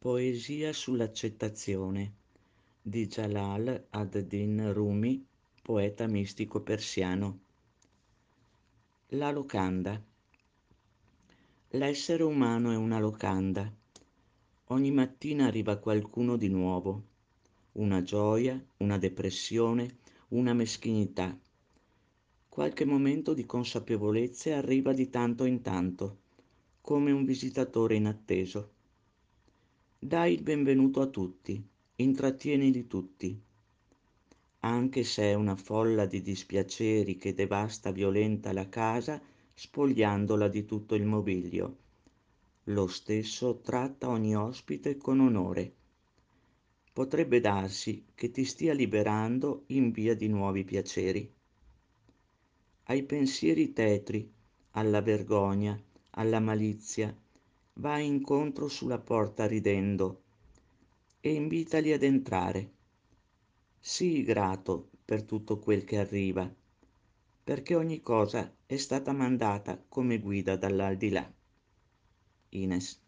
Poesia sull'accettazione di Jalal ad-Din Rumi, poeta mistico persiano. La locanda. L'essere umano è una locanda. Ogni mattina arriva qualcuno di nuovo. Una gioia, una depressione, una meschinità. Qualche momento di consapevolezza arriva di tanto in tanto come un visitatore inatteso. Dai il benvenuto a tutti, intrattienili tutti. Anche se è una folla di dispiaceri che devasta violenta la casa, spogliandola di tutto il mobilio. Lo stesso tratta ogni ospite con onore. Potrebbe darsi che ti stia liberando in via di nuovi piaceri. Ai pensieri tetri, alla vergogna, alla malizia, va incontro sulla porta ridendo e invitali ad entrare. Sii grato per tutto quel che arriva, perché ogni cosa è stata mandata come guida dall'aldilà. Ines.